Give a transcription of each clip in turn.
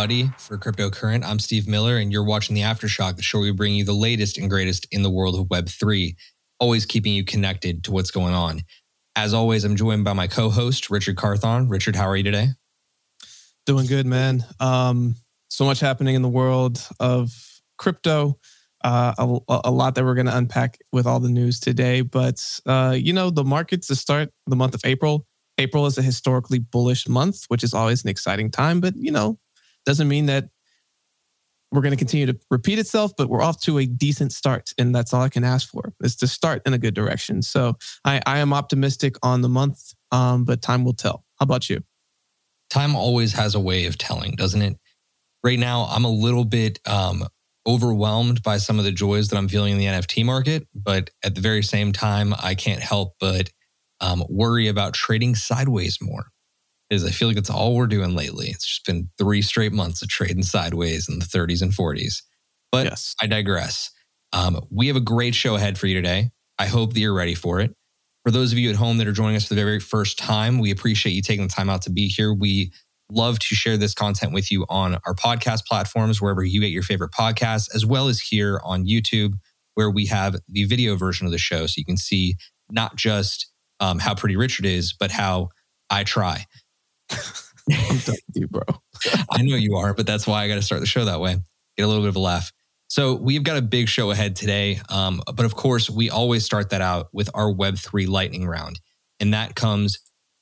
Everybody, for Cryptocurrent. I'm Steve Miller, and you're watching The Aftershock, the show we bring you the latest and greatest in the world of Web3, always keeping you connected to what's going on. As always, I'm joined by my co host, Richard Carthon. Richard, how are you today? Doing good, man. Um, so much happening in the world of crypto. Uh, a, a, lot that we're going to unpack with all the news today. But, uh, you know, the markets to start the month of April. April is a historically bullish month, which is always an exciting time. But, you know, doesn't mean that we're going to continue to repeat itself, but we're off to a decent start. And that's all I can ask for is to start in a good direction. So I, I am optimistic on the month, um, but time will tell. How about you? Time always has a way of telling, doesn't it? Right now, I'm a little bit um, overwhelmed by some of the joys that I'm feeling in the NFT market. But at the very same time, I can't help but um, worry about trading sideways more is I feel like it's all we're doing lately. It's just been three straight months of trading sideways in the 30s and 40s. But yes. I digress. Um, we have a great show ahead for you today. I hope that you're ready for it. For those of you at home that are joining us for the very first time, we appreciate you taking the time out to be here. We love to share this content with you on our podcast platforms, wherever you get your favorite podcasts, as well as here on YouTube, where we have the video version of the show. So you can see not just um, how pretty Richard is, but how I try. I'm done with you, bro. I know you are, but that's why I got to start the show that way. Get a little bit of a laugh. So we've got a big show ahead today. Um, but of course, we always start that out with our Web3 lightning round. And that comes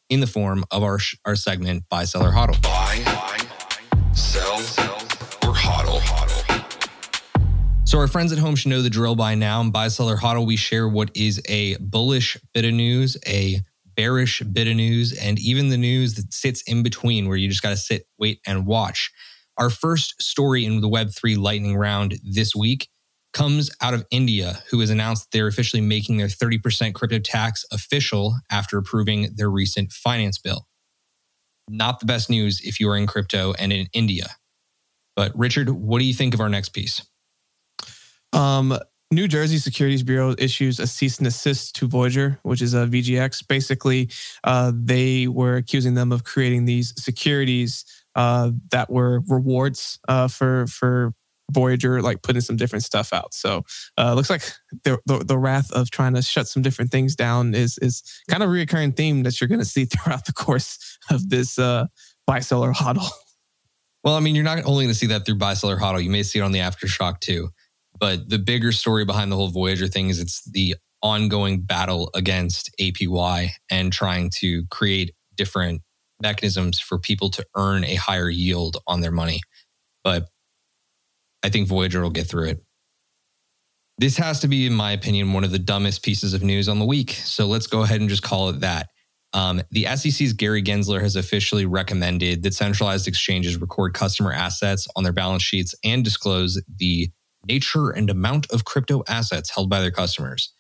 in the form of our, our segment, Buy, Sell, or HODL. Buy, buy, sell, sell, or HODL. So our friends at home should know the drill by now. In Buy, Sell, or HODL, we share what is a bullish bit of news, a bearish bit of news, and even the news that sits in between where you just got to sit, wait, and watch. Our first story in the Web3 lightning round this week comes out of India, who has announced that they're officially making their 30% crypto tax official after approving their recent finance bill. Not the best news if you are in crypto and in India. But Richard, what do you think of our next piece? Um, New Jersey Securities Bureau issues a cease and desist to Voyager, which is a VGX. Basically, uh, they were accusing them of creating these securities uh, that were rewards uh, for for Voyager, like putting some different stuff out. So uh, looks like the, the, the wrath of trying to shut some different things down is is kind of a recurring theme that you're going to see throughout the course of this uh, buy seller hodl. Well, I mean, you're not only going to see that through buy seller hodl. You may see it on the aftershock too. But the bigger story behind the whole Voyager thing is it's the ongoing battle against APY and trying to create different mechanisms for people to earn a higher yield on their money. But I think Voyager will get through it. This has to be, in my opinion, one of the dumbest pieces of news on the week. So let's go ahead and just call it that. Um, the SEC's Gary Gensler has officially recommended that centralized exchanges record customer assets on their balance sheets and disclose the nature and amount of crypto assets held by their customers.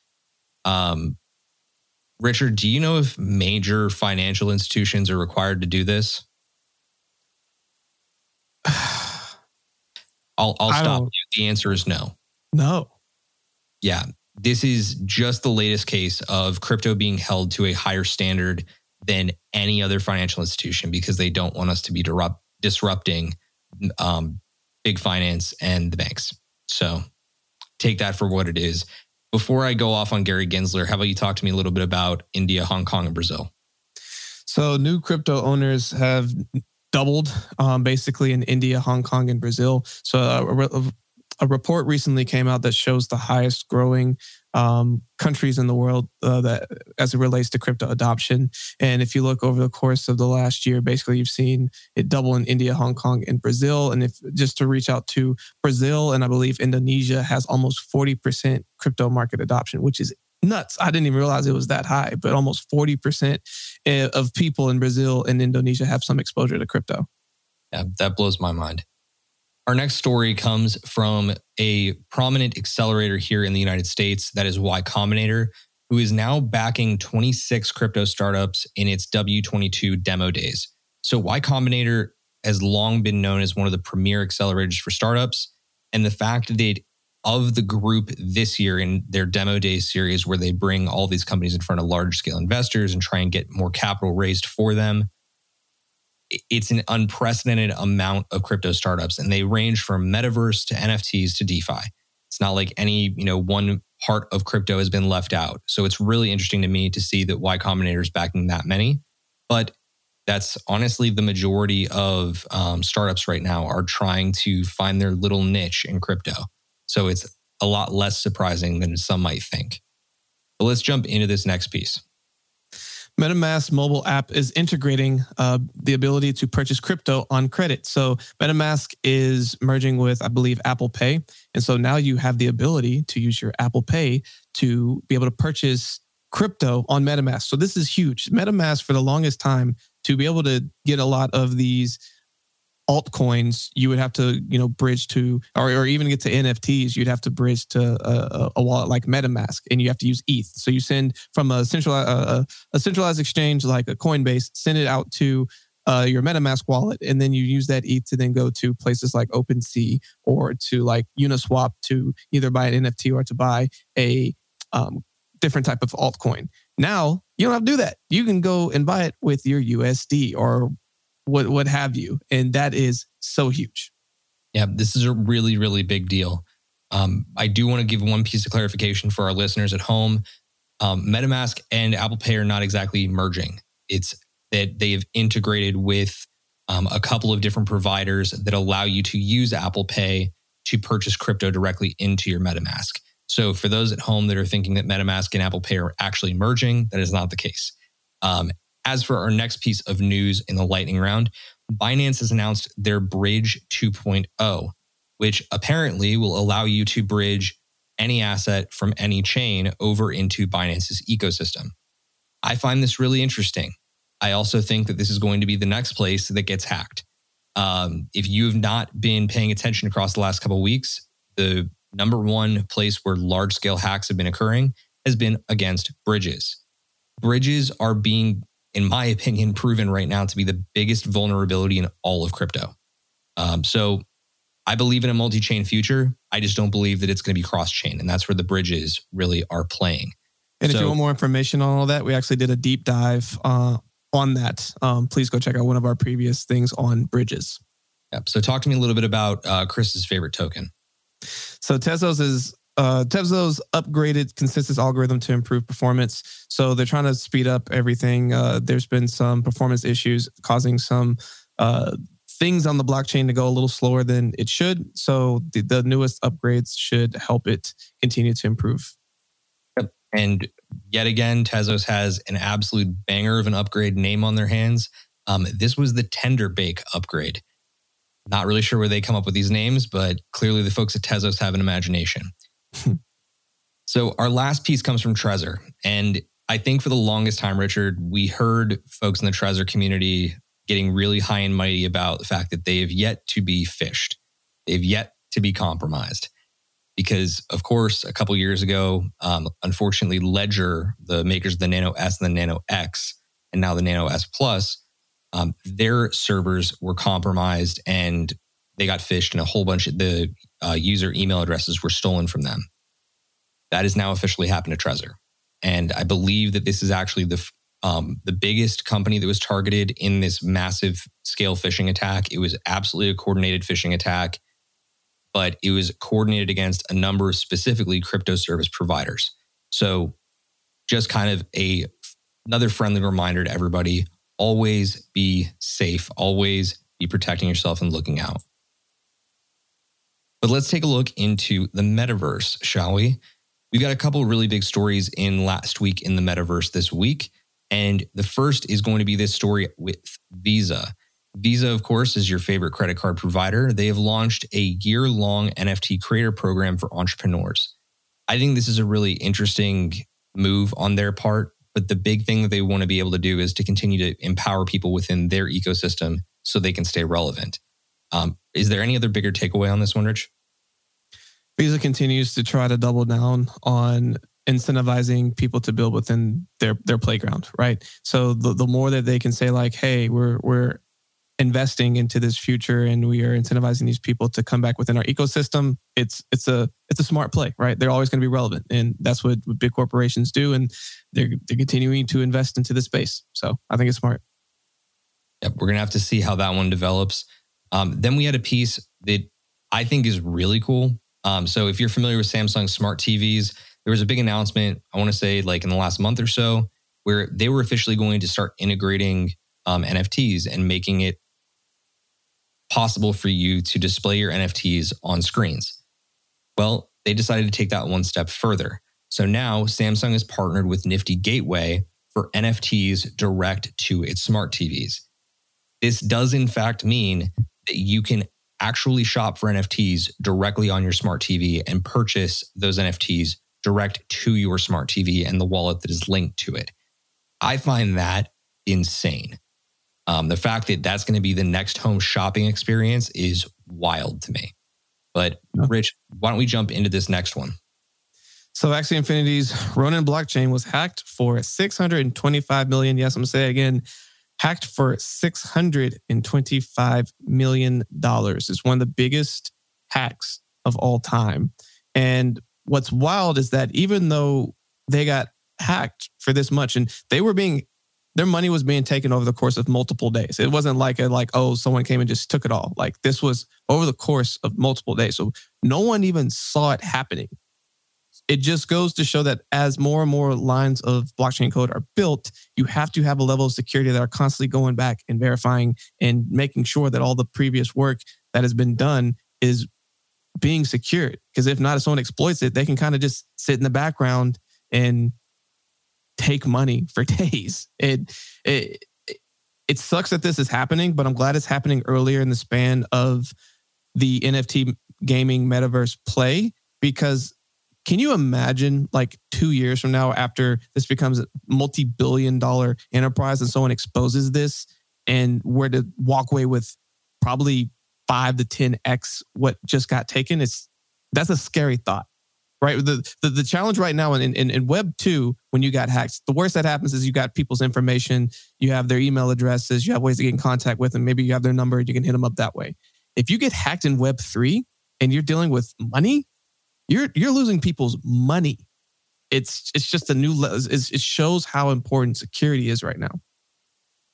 Um, Richard, do you know if major financial institutions are required to do this? I'll, I'll stop you. The answer is no. No. Yeah. This is just the latest case of crypto being held to a higher standard than any other financial institution because they don't want us to be disrupt, disrupting um, big finance and the banks. So take that for what it is. before I go off on Gary Gensler, how about you talk to me a little bit about India, Hong Kong, and Brazil? So, new crypto owners have doubled um, basically in India, Hong Kong, and Brazil. So, a report recently came out that shows the highest growing um, countries in the world uh, that as it relates to crypto adoption. And if you look over the course of the last year, basically you've seen it double in India, Hong Kong, and Brazil. And if just to reach out to Brazil and I believe Indonesia has almost 40% crypto market adoption, which is nuts. I didn't even realize it was that high, but almost 40% eh, of people in Brazil and Indonesia have some exposure to crypto. Yeah, that blows my mind. Our next story comes from a prominent accelerator here in the United States, that is Y Combinator, who is now backing 26 crypto startups in its W22 demo days. So, Y Combinator has long been known as one of the premier accelerators for startups. And the fact that of the group this year in their demo day series, where they bring all these companies in front of large scale investors and try and get more capital raised for them, it's an unprecedented amount of crypto startups and they range from metaverse to NFTs to DeFi. It's not like any, you know, one part of crypto has been left out. So it's really interesting to me to see that Y Combinator is backing that many. But that's honestly the majority of um, startups right now are trying to find their little niche in crypto. So it's a lot less surprising than some might think. But let's jump into this next piece. MetaMask mobile app is integrating uh, the ability to purchase crypto on credit. So MetaMask is merging with, I believe, Apple Pay, and so now you have the ability to use your Apple Pay to be able to purchase crypto on MetaMask. So this is huge. MetaMask for the longest time to be able to get a lot of these altcoins, you would have to, you know, bridge to, or, or even get to NFTs, you'd have to bridge to a, a wallet like MetaMask, and you have to use ETH. So you send from a centralized a, a centralized exchange like a Coinbase, send it out to uh, your MetaMask wallet, and then you use that ETH to then go to places like OpenSea or to like Uniswap to either buy an NFT or to buy a um, different type of altcoin. Now you don't have to do that. You can go and buy it with your USD or what what have you, and that is so huge. Yeah, this is a really really big deal. Um, I do want to give one piece of clarification for our listeners at home. Um, MetaMask and Apple Pay are not exactly merging. It's that they have integrated with um, a couple of different providers that allow you to use Apple Pay to purchase crypto directly into your MetaMask. So, for those at home that are thinking that MetaMask and Apple Pay are actually merging, that is not the case. Um, as for our next piece of news in the lightning round, Binance has announced their Bridge 2.0, which apparently will allow you to bridge any asset from any chain over into Binance's ecosystem. I find this really interesting. I also think that this is going to be the next place that gets hacked. Um, if you have not been paying attention across the last couple weeks, the number one place where large scale hacks have been occurring has been against bridges. Bridges are being in my opinion, proven right now to be the biggest vulnerability in all of crypto. Um, so I believe in a multi chain future. I just don't believe that it's going to be cross chain. And that's where the bridges really are playing. And so, if you want more information on all that, we actually did a deep dive uh, on that. Um, please go check out one of our previous things on bridges. Yep. So talk to me a little bit about uh, Chris's favorite token. So Tezos is uh, Tezos upgraded consensus algorithm to improve performance. So they're trying to speed up everything. Uh, there's been some performance issues causing some uh, things on the blockchain to go a little slower than it should. So the, the newest upgrades should help it continue to improve. Yep. And yet again, Tezos has an absolute banger of an upgrade name on their hands. Um, this was the Tenderbake upgrade. Not really sure where they come up with these names, but clearly the folks at Tezos have an imagination. So our last piece comes from Trezor. And I think for the longest time, Richard, we heard folks in the Trezor community getting really high and mighty about the fact that they have yet to be phished. They've yet to be compromised. Because, of course, a couple years ago, um, unfortunately, Ledger, the makers of the Nano S and the Nano X, and now the Nano S Plus, um, their servers were compromised and they got phished, and a whole bunch of the uh, user email addresses were stolen from them. That has now officially happened to Trezor. And I believe that this is actually the um, the biggest company that was targeted in this massive scale phishing attack. It was absolutely a coordinated phishing attack. but it was coordinated against a number of specifically crypto service providers. So just kind of a another friendly reminder to everybody, always be safe, always be protecting yourself and looking out. But let's take a look into the metaverse, shall we? We've got a couple really big stories in last week in the metaverse this week. And the first is going to be this story with Visa. Visa, of course, is your favorite credit card provider. They have launched a year long NFT creator program for entrepreneurs. I think this is a really interesting move on their part. But the big thing that they want to be able to do is to continue to empower people within their ecosystem so they can stay relevant. Um, is there any other bigger takeaway on this one, Rich? Visa continues to try to double down on incentivizing people to build within their their playground, right? So the, the more that they can say like, hey, we're we're investing into this future and we are incentivizing these people to come back within our ecosystem, it's it's a it's a smart play, right? They're always going to be relevant, and that's what, what big corporations do, and they're they're continuing to invest into the space. So I think it's smart. Yep, we're gonna have to see how that one develops. Um, then we had a piece that I think is really cool. Um, so if you're familiar with Samsung smart TVs, there was a big announcement. I want to say like in the last month or so, where they were officially going to start integrating um, NFTs and making it possible for you to display your NFTs on screens. Well, they decided to take that one step further. So now Samsung has partnered with Nifty Gateway for NFTs direct to its smart TVs. This does, in fact, mean that you can actually shop for NFTs directly on your smart TV and purchase those NFTs direct to your smart TV and the wallet that is linked to it. I find that insane. Um, the fact that that's going to be the next home shopping experience is wild to me. But Rich, why don't we jump into this next one? So Axie Infinity's Ronin blockchain was hacked for 625 million. Yes, I'm going to say again, hacked for 625 million dollars. It's one of the biggest hacks of all time. And what's wild is that even though they got hacked for this much and they were being their money was being taken over the course of multiple days. It wasn't like a like oh someone came and just took it all. Like this was over the course of multiple days. So no one even saw it happening. It just goes to show that as more and more lines of blockchain code are built, you have to have a level of security that are constantly going back and verifying and making sure that all the previous work that has been done is being secured. Because if not, if someone exploits it, they can kind of just sit in the background and take money for days. It it it sucks that this is happening, but I'm glad it's happening earlier in the span of the NFT gaming metaverse play because can you imagine like 2 years from now after this becomes a multi-billion dollar enterprise and someone exposes this and where to walk away with probably 5 to 10x what just got taken it's that's a scary thought right? The, the, the challenge right now in, in, in Web 2, when you got hacked, the worst that happens is you got people's information, you have their email addresses, you have ways to get in contact with them. Maybe you have their number, you can hit them up that way. If you get hacked in Web 3 and you're dealing with money, you're, you're losing people's money. It's, it's just a new, it shows how important security is right now.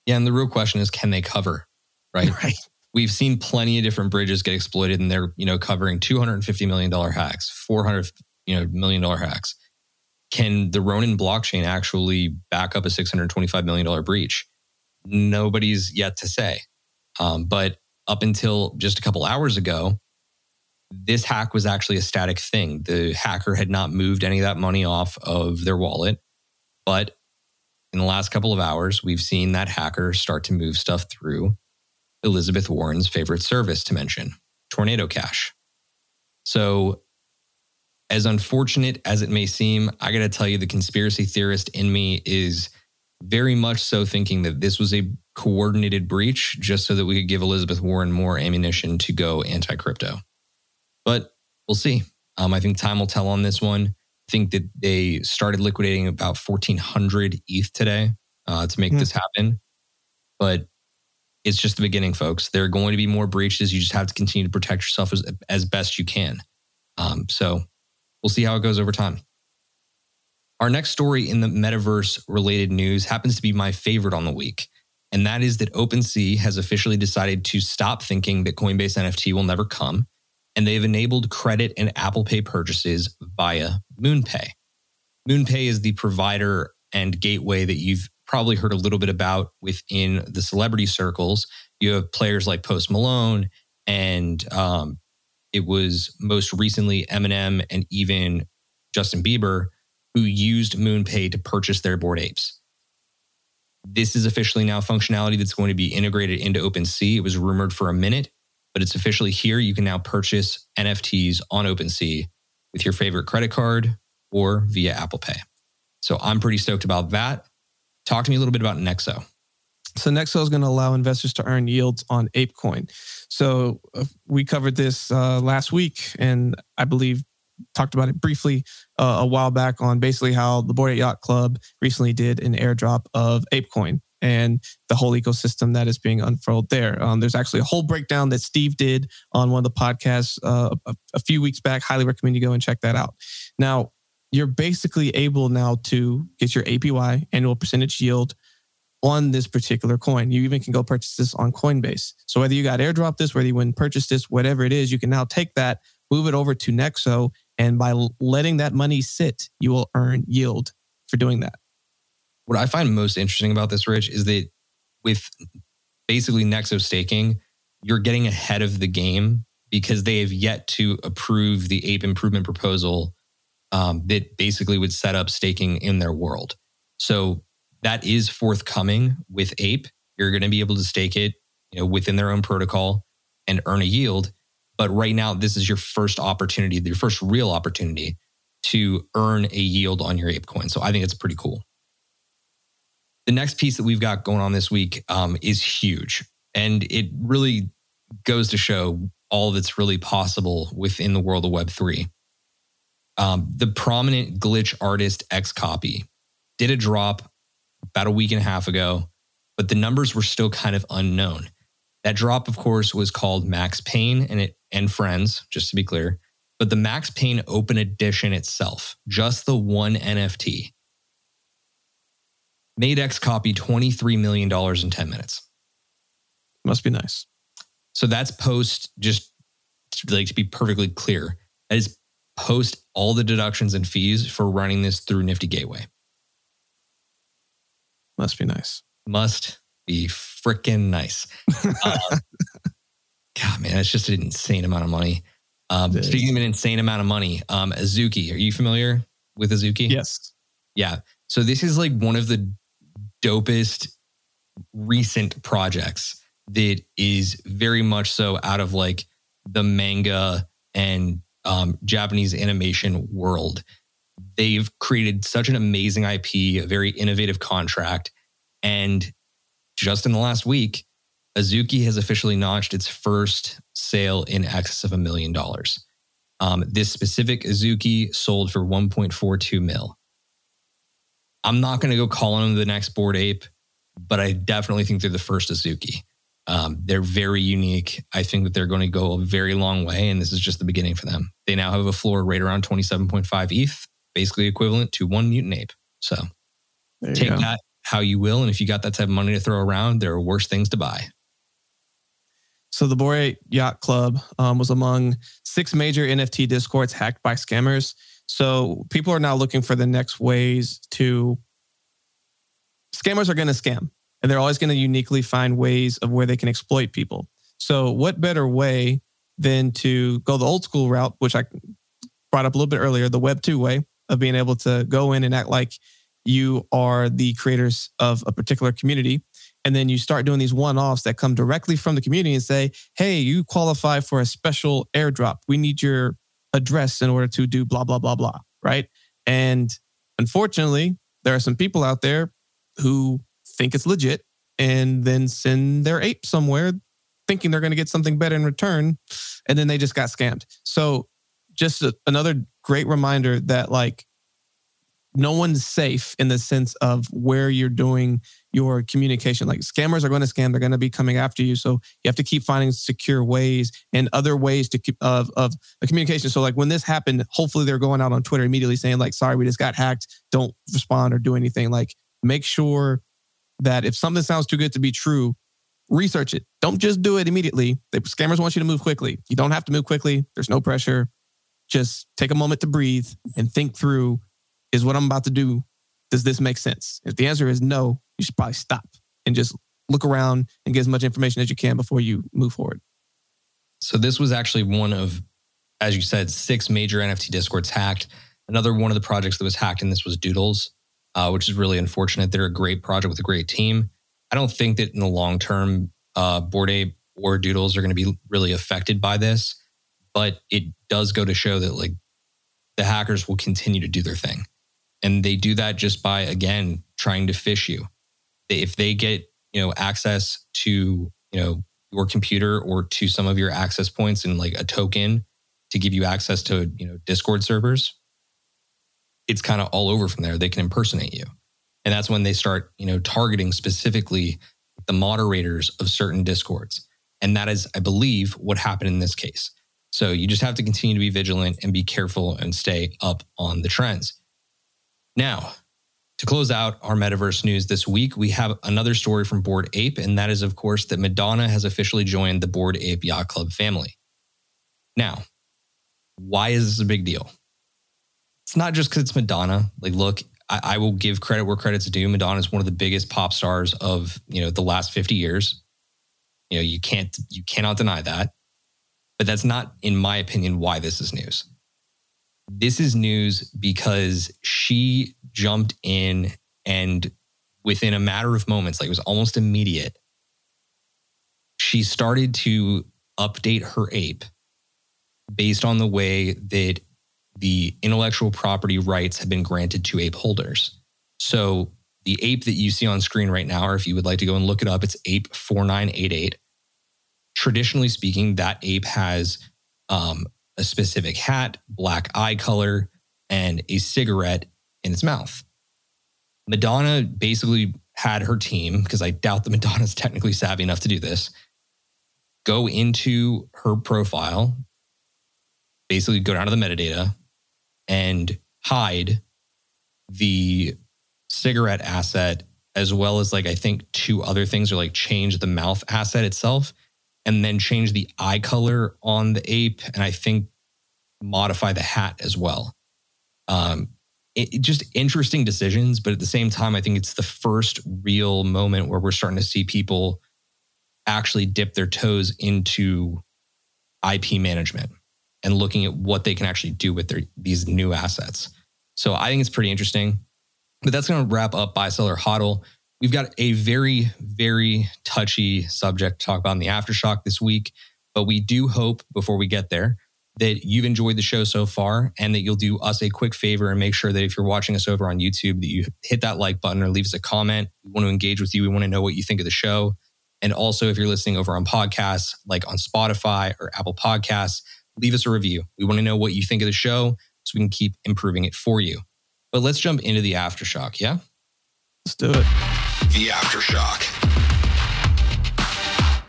Yeah. And the real question is, can they cover? Right. Right we've seen plenty of different bridges get exploited and they're you know covering 250 million dollar hacks 400 you know million dollar hacks. Can the Ronin blockchain actually back up a 625 million dollar breach? Nobody's yet to say. Um, but up until just a couple hours ago, this hack was actually a static thing. The hacker had not moved any of that money off of their wallet. But in the last couple of hours, we've seen that hacker start to move stuff through Elizabeth Warren's favorite service to mention, Tornado Cash. So as unfortunate as it may seem, I got to tell you, the conspiracy theorist in me is very much so thinking that this was a coordinated breach just so that we could give Elizabeth Warren more ammunition to go anti crypto. But we'll see. Um, I think time will tell on this one. I think that they started liquidating about 1,400 ETH today uh, to make mm. this happen. But it's just the beginning, folks. There are going to be more breaches. You just have to continue to protect yourself as, as best you can. Um, so We'll see how it goes over time. Our next story in the metaverse related news happens to be my favorite on the week. And that is that OpenSea has officially decided to stop thinking that Coinbase NFT will never come. And they've enabled credit and Apple Pay purchases via MoonPay. MoonPay is the provider and gateway that you've probably heard a little bit about within the celebrity circles. You have players like Post Malone, and um, it was most recently Eminem and even Justin Bieber who used MoonPay to purchase their Bored Apes. This is officially now functionality that's going to be integrated into OpenSea. It was rumored for a minute, but it's officially here. You can now purchase NFTs on OpenSea with your favorite credit card or via Apple Pay. So I'm pretty stoked about that. Talk to me a little bit about Nexo. So Nexo is going to allow investors to earn yields on ApeCoin. So uh, we covered this uh, last week, and I believe talked about it briefly uh, a while back on basically how the Ape Yacht Club recently did an airdrop of ApeCoin and the whole ecosystem that is being unfurled there. Um, there's actually a whole breakdown that Steve did on one of the podcasts uh, a, a few weeks back. Highly recommend you go and check that out. Now, you're basically able now to get your APY, annual percentage yield, on this particular coin. You even can go purchase this on Coinbase. So whether you got airdrop this, whether you went and purchase this, whatever it is, you can now take that, move it over to Nexo, and by letting that money sit, you will earn yield for doing that. What I find most interesting about this, Rich, is that with basically Nexo staking, you're getting ahead of the game because they have yet to approve the ape improvement proposal um, that basically would set up staking in their world. So that is forthcoming with ape. You're going to be able to stake it, you know, within their own protocol and earn a yield. But right now, this is your first opportunity, your first real opportunity to earn a yield on your ApeCoin. So I think it's pretty cool. The next piece that we've got going on this week um, is huge. And it really goes to show all that's really possible within the world of Web3. Um, the prominent glitch artist XCOPY did a drop about a week and a half ago, but the numbers were still kind of unknown. That drop, of course, was called Max Pain and it and Friends, just to be clear. But the Max Pain Open Edition itself, just the one NFT, made XCOPY $23 million in 10 minutes. Must be nice. So that's post, just like to be perfectly clear, that is post all the deductions and fees for running this through Nifty Gateway. Must be nice. Must be freaking nice. uh, God, man, that's just an insane amount of money. Um, speaking of an insane amount of money, um, Azuki, are you familiar with Azuki? Yes. Yeah. So this is like one of the dopest recent projects that is very much so out of like the manga and um, Japanese animation world. They've created such an amazing IP, a very innovative contract. And just in the last week, Azuki has officially notched its first sale in excess of a million dollars. Um, this specific Azuki sold for 1.42 mil. I'm not going to go calling them the next Bored Ape, but I definitely think they're the first Azuki. Um, they're very unique. I think that they're going to go a very long way, and this is just the beginning for them. They now have a floor right around 27.5 ETH, basically equivalent to one mutant ape. So take go. that how you will. And if you got that type of money to throw around, there are worse things to buy. So the Bored Ape Yacht Club um, was among six major NFT discords hacked by scammers. So people are now looking for the next ways to. Scammers are going to scam, and they're always going to uniquely find ways of where they can exploit people. So what better way than to go the old school route, which I brought up a little bit earlier, the Web two way of being able to go in and act like you are the creators of a particular community and then you start doing these one-offs that come directly from the community and say hey you qualify for a special airdrop we need your address in order to do blah blah blah blah right? And unfortunately there are some people out there who think it's legit and then send their ape somewhere thinking they're going to get something better in return and then they just got scammed. So just a, another great reminder that like no one's safe in the sense of where you're doing your communication. Like scammers are going to scam, they're going to be coming after you. So you have to keep finding secure ways and other ways to keep of of communication. So like when this happened, hopefully they're going out on Twitter immediately saying like, "Sorry, we just got hacked. Don't respond or do anything." Like make sure that if something sounds too good to be true, research it. Don't just do it immediately. The scammers want you to move quickly. You don't have to move quickly. There's no pressure. Just take a moment to breathe and think through is what I'm about to do, does this make sense? If the answer is no, you should probably stop and just look around and get as much information as you can before you move forward. So this was actually one of, as you said, six major NFT discords hacked. Another one of the projects that was hacked in this was Doodles, uh, which is really unfortunate. They're a great project with a great team. I don't think that in the long term, uh, Bored Ape or Doodles are going to be really affected by this, but it does go to show that like the hackers will continue to do their thing, and they do that just by again trying to phish you. If they get you know access to you know your computer or to some of your access points and like a token to give you access to you know Discord servers, it's kind of all over from there. They can impersonate you. And that's when they start, you know, targeting specifically the moderators of certain discords. And that is, I believe, what happened in this case. So you just have to continue to be vigilant and be careful and stay up on the trends. Now, to close out our metaverse news this week, we have another story from Bored Ape, and that is, of course, that Madonna has officially joined the Bored Ape Yacht Club family. Now, why is this a big deal? It's not just because it's Madonna. Like, look, I, I, will give credit where credit's due. Madonna is one of the biggest pop stars of you know the last 50 years. You know, you can't you cannot deny that. But that's not, in my opinion, why this is news. This is news because she jumped in and within a matter of moments, like it was almost immediate, she started to update her ape based on the way that the intellectual property rights have been granted to ape holders. So the ape that you see on screen right now, or if you would like to go and look it up, it's ape 4988. Traditionally speaking, that ape has um, a specific hat, black eye color, and a cigarette in its mouth. Madonna basically had her team, because I doubt that Madonna's technically savvy enough to do this, go into her profile, basically go down to the metadata, and hide the cigarette asset as well as like I think two other things are like change the mouth asset itself and then change the eye color on the ape and I think modify the hat as well. Um, it, just interesting decisions, but at the same time, I think it's the first real moment where we're starting to see people actually dip their toes into IP management and looking at what they can actually do with their these new assets. So I think it's pretty interesting. But that's going to wrap up buy seller hodl. We've got a very very touchy subject to talk about in the aftershock this week, but we do hope before we get there that you've enjoyed the show so far and that you'll do us a quick favor and make sure that if you're watching us over on YouTube that you hit that like button or leave us a comment. We want to engage with you. We want to know what you think of the show. And also if you're listening over on podcasts like on Spotify or Apple Podcasts, leave us a review. We want to know what you think of the show so we can keep improving it for you. But let's jump into the aftershock. Yeah? Let's do it. The aftershock.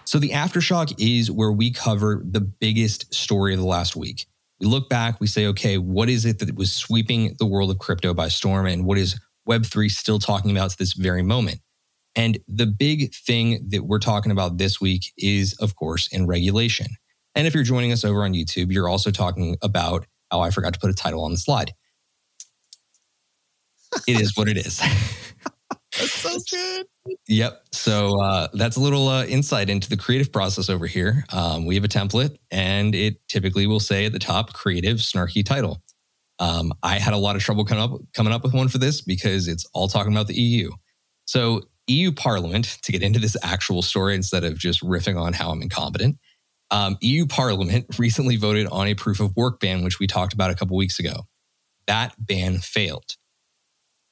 So, the aftershock is where we cover the biggest story of the last week. We look back, we say, okay, what is it that was sweeping the world of crypto by storm? And what is Web3 still talking about to this very moment? And the big thing that we're talking about this week is, of course, in regulation. And if you're joining us over on YouTube, you're also talking about, oh, I forgot to put a title on the slide. it is what it is. that's so good. Yep. So uh, that's a little uh, insight into the creative process over here. Um, we have a template, and it typically will say at the top, creative snarky title. Um, I had a lot of trouble coming up coming up with one for this because it's all talking about the EU. So EU Parliament, to get into this actual story instead of just riffing on how I'm incompetent, um, EU Parliament recently voted on a proof of work ban, which we talked about a couple weeks ago. That ban failed.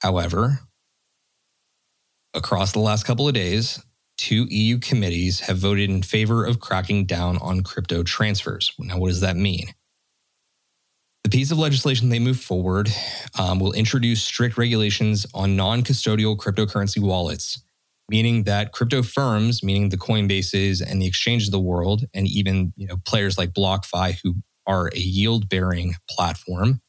However, across the last couple of days, two EU committees have voted in favor of cracking down on crypto transfers. Now, what does that mean? The piece of legislation they move forward um, will introduce strict regulations on non custodial cryptocurrency wallets meaning that crypto firms, meaning the Coinbases and the exchanges of the world, and even you know players like BlockFi, who are a yield-bearing platform,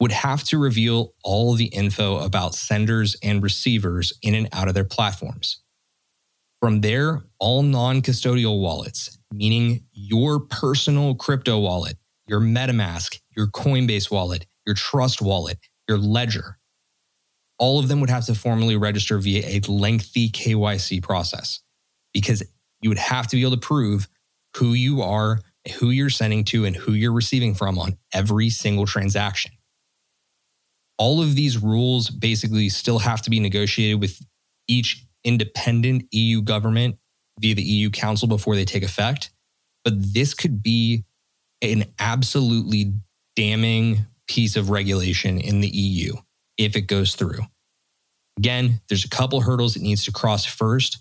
would have to reveal all the info about senders and receivers in and out of their platforms. From there, all non custodial wallets, meaning your personal crypto wallet, your MetaMask, your Coinbase wallet, your Trust wallet, your Ledger, all of them would have to formally register via a lengthy KYC process because you would have to be able to prove who you are, who you're sending to, and who you're receiving from on every single transaction. All of these rules basically still have to be negotiated with each independent EU government via the EU Council before they take effect. But this could be an absolutely damning piece of regulation in the EU if it goes through. Again, there's a couple hurdles it needs to cross first,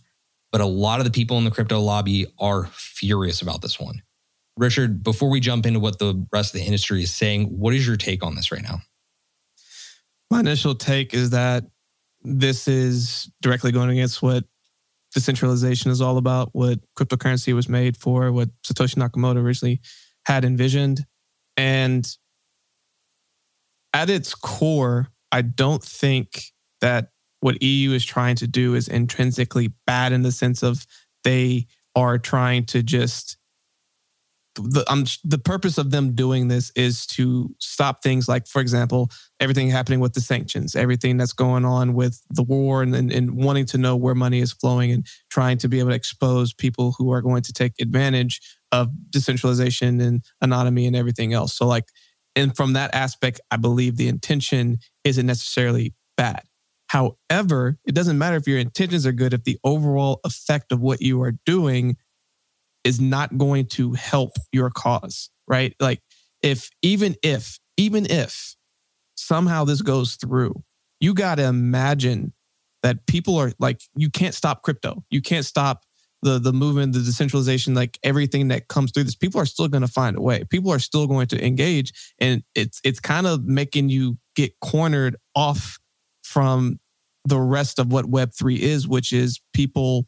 but a lot of the people in the crypto lobby are furious about this one. Richard, before we jump into what the rest of the industry is saying, what is your take on this right now? My initial take is that this is directly going against what decentralization is all about, what cryptocurrency was made for, what Satoshi Nakamoto originally had envisioned. And at its core, I don't think that what EU is trying to do is intrinsically bad in the sense of they are trying to just the um, the purpose of them doing this is to stop things like, for example, everything happening with the sanctions, everything that's going on with the war, and, and, and wanting to know where money is flowing and trying to be able to expose people who are going to take advantage of decentralization and anonymity and everything else. So, like, and from that aspect, I believe the intention isn't necessarily bad. However, it doesn't matter if your intentions are good if the overall effect of what you are doing is not going to help your cause, right? Like if even if even if somehow this goes through, you got to imagine that people are like you can't stop crypto. You can't stop the the movement, the decentralization, like everything that comes through this. People are still going to find a way. People are still going to engage, and it's it's kind of making you get cornered off from the rest of what Web3 is, which is people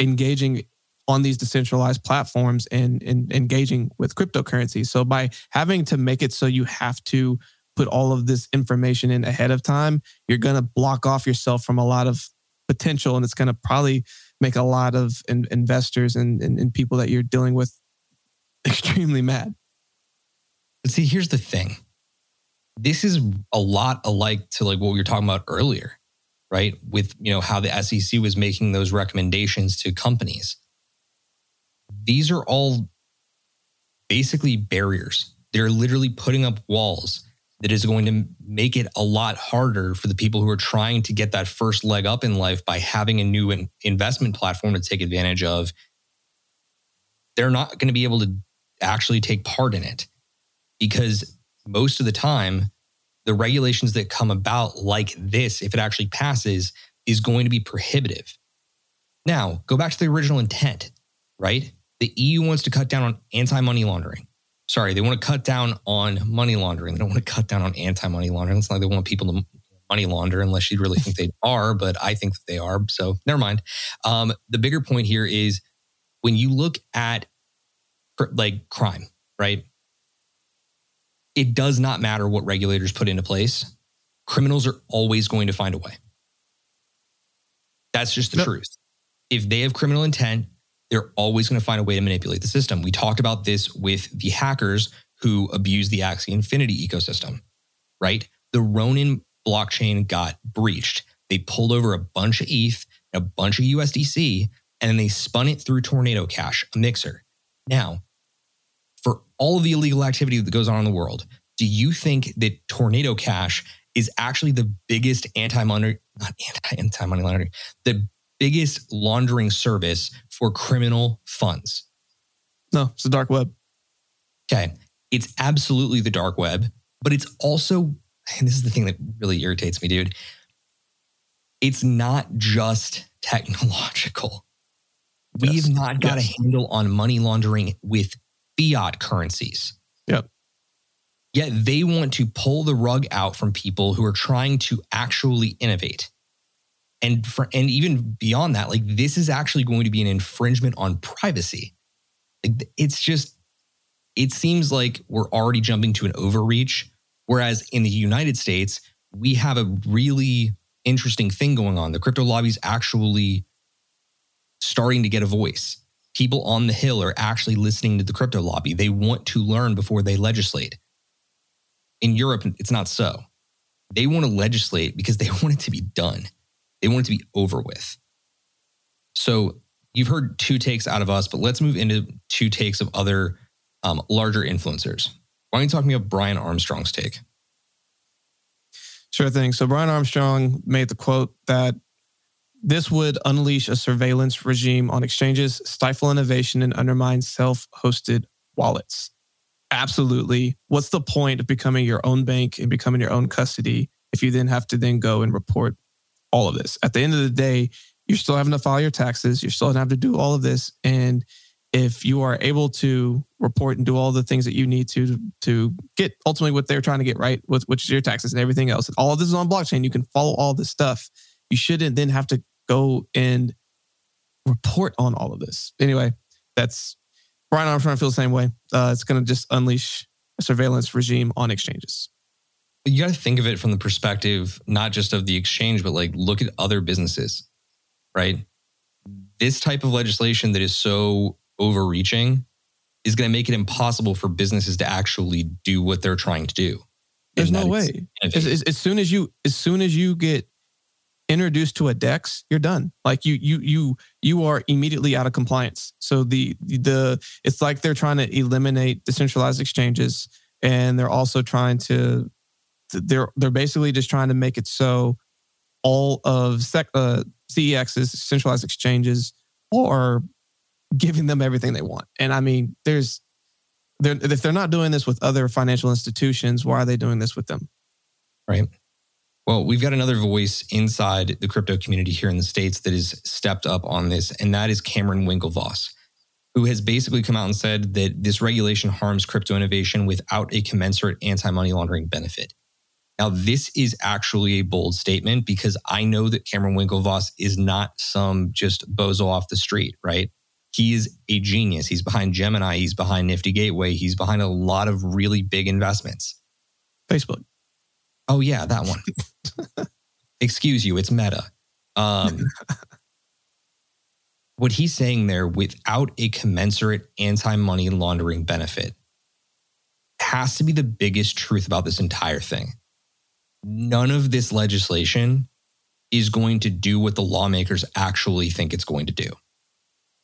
engaging on these decentralized platforms and, and engaging with cryptocurrency. So by having to make it so you have to put all of this information in ahead of time, you're going to block off yourself from a lot of potential and it's going to probably make a lot of in, investors and, and, and people that you're dealing with extremely mad. See, here's the thing this is a lot alike to like what we were talking about earlier, right? With you know how the SEC was making those recommendations to companies. These are all basically barriers. They're literally putting up walls that is going to make it a lot harder for the people who are trying to get that first leg up in life by having a new investment platform to take advantage of. They're not going to be able to actually take part in it because most of the time, the regulations that come about like this, if it actually passes, is going to be prohibitive. Now, go back to the original intent, right? The EU wants to cut down on anti money laundering. Sorry, they want to cut down on money laundering. They don't want to cut down on anti money laundering. It's not like they want people to money launder unless you really think they are, but I think that they are. So never mind. Um, the bigger point here is when you look at like crime, right? it does not matter what regulators put into place. Criminals are always going to find a way. That's just the yep. truth. If they have criminal intent, they're always going to find a way to manipulate the system. We talked about this with the hackers who abused the Axie Infinity ecosystem, right? The Ronin blockchain got breached. They pulled over a bunch of ETH, a bunch of USDC, and then they spun it through Tornado Cash, a mixer. Now, for all of the illegal activity that goes on in the world, do you think that Tornado Cash is actually the biggest anti-money, not anti-money laundering, the biggest laundering service for criminal funds? No, it's the dark web. Okay. It's absolutely the dark web, but it's also, and this is the thing that really irritates me, dude. It's not just technological. We've not got yes. a handle on money laundering with fiat currencies. Yep. Yet they want to pull the rug out from people who are trying to actually innovate. And for, and even beyond that, like this is actually going to be an infringement on privacy. Like it's just it seems like we're already jumping to an overreach whereas in the United States, we have a really interesting thing going on. The crypto lobby is actually starting to get a voice. People on the Hill are actually listening to the crypto lobby. They want to learn before they legislate. In Europe, it's not so. They want to legislate because they want it to be done, they want it to be over with. So you've heard two takes out of us, but let's move into two takes of other um, larger influencers. Why don't you talk me about Brian Armstrong's take? Sure thing. So Brian Armstrong made the quote that this would unleash a surveillance regime on exchanges, stifle innovation, and undermine self hosted wallets. Absolutely. What's the point of becoming your own bank and becoming your own custody if you then have to then go and report all of this? At the end of the day, you're still having to file your taxes. You're still going to have to do all of this. And if you are able to report and do all the things that you need to to get ultimately what they're trying to get right, with which is your taxes and everything else, all of this is on blockchain, you can follow all this stuff. You shouldn't then have to go and report on all of this. Anyway, that's Brian Armstrong feels the same way. Uh, it's going to just unleash a surveillance regime on exchanges. You got to think of it from the perspective not just of the exchange, but like look at other businesses right? This type of legislation that is so overreaching is going to make it impossible for businesses to actually do what they're trying to do. There's no way. As, as, as, soon as you as soon as you get introduced to a DEX, you're done. Like you you you you are immediately out of compliance. So the the it's like they're trying to eliminate decentralized exchanges, and they're also trying to they're they're basically just trying to make it so all of sec, uh, CEXs, centralized exchanges, are giving them everything they want. And I mean, there's they're, if they're not doing this with other financial institutions, why are they doing this with them? Right. Well, we've got another voice inside the crypto community here in the States that has stepped up on this, and that is Cameron Winklevoss, who has basically come out and said that this regulation harms crypto innovation without a commensurate anti money laundering benefit. Now, this is actually a bold statement because I know that Cameron Winklevoss is not some just bozo off the street, right? He is a genius. He's behind Gemini. He's behind Nifty Gateway. He's behind a lot of really big investments. Facebook. Oh, yeah, that one. Excuse you, it's Meta. Um, what he's saying there, without a commensurate anti money laundering benefit, has to be the biggest truth about this entire thing none of this legislation is going to do what the lawmakers actually think it's going to do.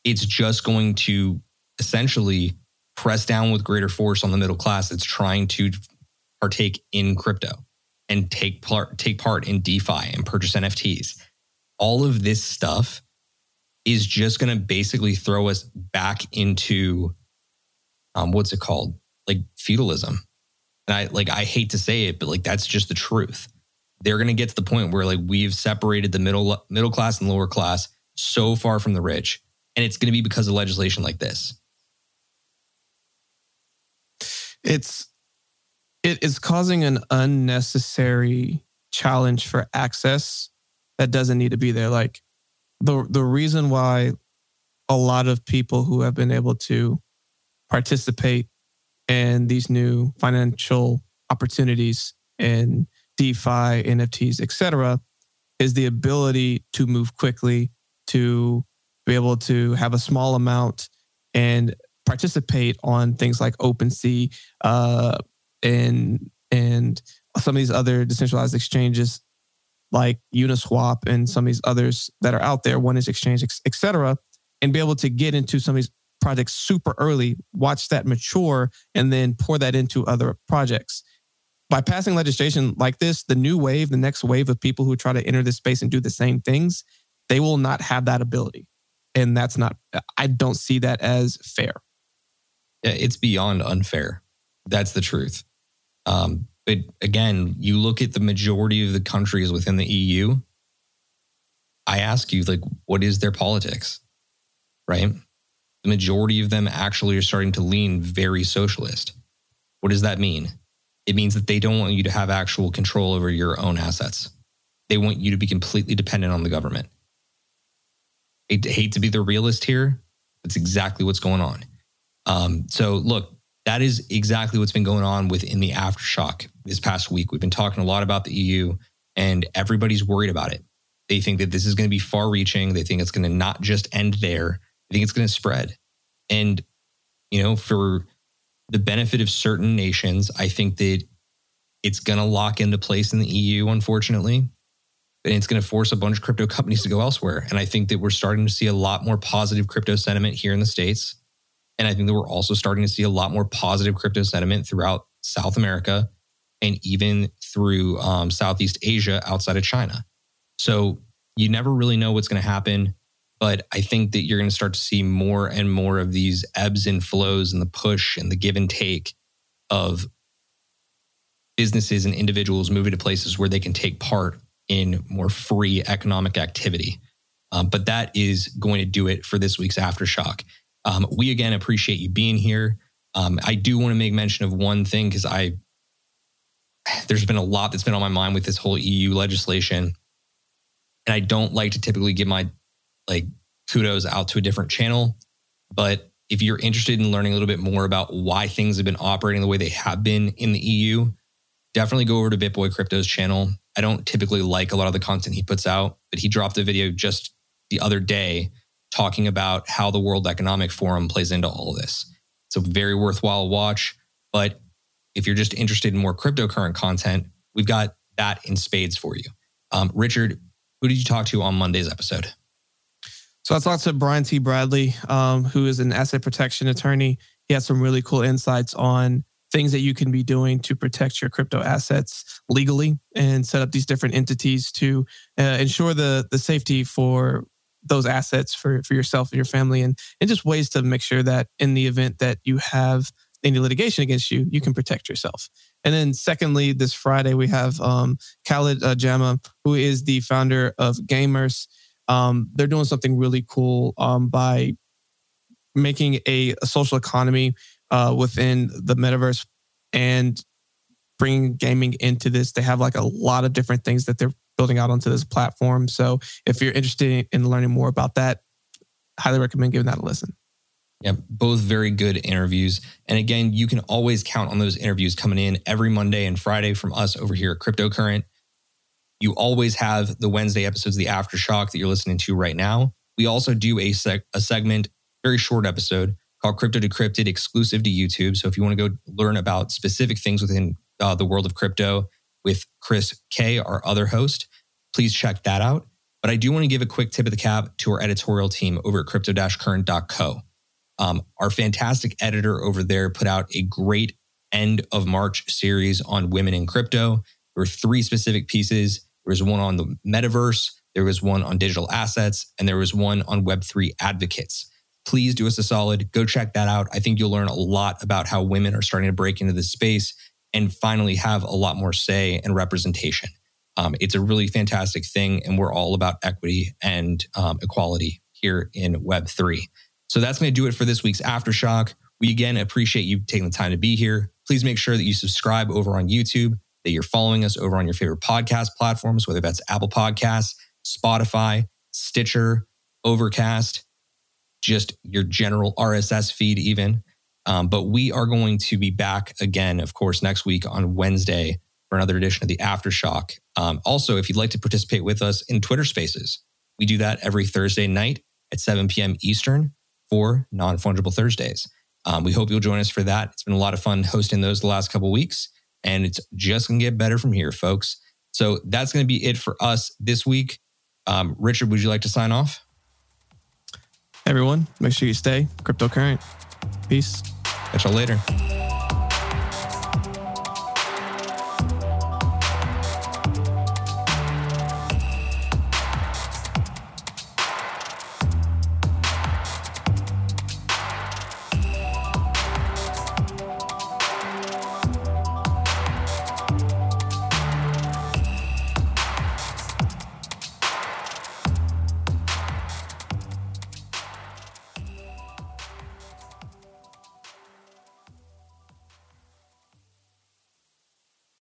It's just going to essentially press down with greater force on the middle class that's trying to partake in crypto and take part take part in DeFi and purchase NFTs. All of this stuff is just going to basically throw us back into um, what's it called, like feudalism and I like I hate to say it, but like that's just the truth. They're going to get to the point where like we've separated the middle middle class and lower class so far from the rich, and it's going to be because of legislation like this. It's it is causing an unnecessary challenge for access that doesn't need to be there. Like the the reason why a lot of people who have been able to participate and these new financial opportunities in DeFi, NFTs, etc., is the ability to move quickly, to be able to have a small amount and participate on things like OpenSea uh, and and some of these other decentralized exchanges like Uniswap and some of these others that are out there, 1inch Exchange, etc., and be able to get into some of these projects super early, watch that mature, and then pour that into other projects. By passing legislation like this, the new wave, the next wave of people who try to enter this space and do the same things, they will not have that ability. And that's not, I don't see that as fair. It's beyond unfair. That's the truth. Um, but again, you look at the majority of the countries within the EU. I ask you, like, what is their politics? Right? The majority of them actually are starting to lean very socialist. What does that mean? It means that they don't want you to have actual control over your own assets. They want you to be completely dependent on the government. I hate to be the realist here. That's exactly what's going on. Um, so, look, that is exactly what's been going on within the aftershock this past week. We've been talking a lot about the EU, and everybody's worried about it. They think that this is going to be far reaching. They think it's going to not just end there. I think it's going to spread. And, you know, for the benefit of certain nations, I think that it's going to lock into place in the EU, unfortunately. And it's going to force a bunch of crypto companies to go elsewhere. And I think that we're starting to see a lot more positive crypto sentiment here in the States. And I think that we're also starting to see a lot more positive crypto sentiment throughout South America and even through um, Southeast Asia outside of China. So you never really know what's going to happen. But I think that you're going to start to see more and more of these ebbs and flows and the push and the give and take of businesses and individuals moving to places where they can take part in more free economic activity. Um, but that is going to do it for this week's Aftershock. Um, we again appreciate you being here. Um, I do want to make mention of one thing because I there's been a lot that's been on my mind with this whole EU legislation, and I don't like to typically give my like kudos out to a different channel. But if you're interested in learning a little bit more about why things have been operating the way they have been in the EU, definitely go over to BitBoy Crypto's channel. I don't typically like a lot of the content he puts out, but he dropped a video just the other day talking about how the World Economic Forum plays into all of this. It's a very worthwhile watch. But if you're just interested in more cryptocurrency content, we've got that in spades for you. Um, Richard, who did you talk to on Monday's episode? So I talked to Brian T. Bradley, um, who is an asset protection attorney. He has some really cool insights on things that you can be doing to protect your crypto assets legally and set up these different entities to uh, ensure the the safety for those assets for for yourself and your family and and just ways to make sure that in the event that you have any litigation against you you can protect yourself and then secondly this friday we have um, khaled uh, jama who is the founder of gamers um, they're doing something really cool um, by making a, a social economy uh, within the metaverse and bringing gaming into this. They have like a lot of different things that they're building out onto this platform. So if you're interested in learning more about that, highly recommend giving that a listen. Yeah, both very good interviews. And again, you can always count on those interviews coming in every Monday and Friday from us over here at Cryptocurrent. You always have the Wednesday episodes, the Aftershock that you're listening to right now. We also do a, seg- a segment, very short episode called Crypto Decrypted, exclusive to YouTube. So if you want to go learn about specific things within uh, the world of crypto with Chris K, our other host, please check that out. But I do want to give a quick tip of the cap to our editorial team over at crypto-current.co. Um, our fantastic editor over there put out a great end of March series on women in crypto. There were three specific pieces there was one on the metaverse, there was one on digital assets, and there was one on Web3 advocates. Please do us a solid. Go check that out. I think you'll learn a lot about how women are starting to break into this space and finally have a lot more say and representation. Um, it's a really fantastic thing, and we're all about equity and um, equality here in Web3. So that's going to do it for this week's Aftershock. We again appreciate you taking the time to be here. Please make sure that you subscribe over on YouTube that you're following us over on your favorite podcast platforms, whether that's Apple Podcasts, Spotify, Stitcher, Overcast, just your general RSS feed, even. Um, but we are going to be back again, of course, next week on Wednesday for another edition of the Aftershock. Um, also, if you'd like to participate with us in Twitter Spaces, we do that every Thursday night at 7 p.m. Eastern for non fungible Thursdays. Um, we hope you'll join us for that. It's been a lot of fun hosting those the last couple weeks and it's just going to get better from here, folks. So that's going to be it for us this week. Um, Richard, would you like to sign off? Everyone, make sure you stay cryptocurrency. Peace. Catch y'all later.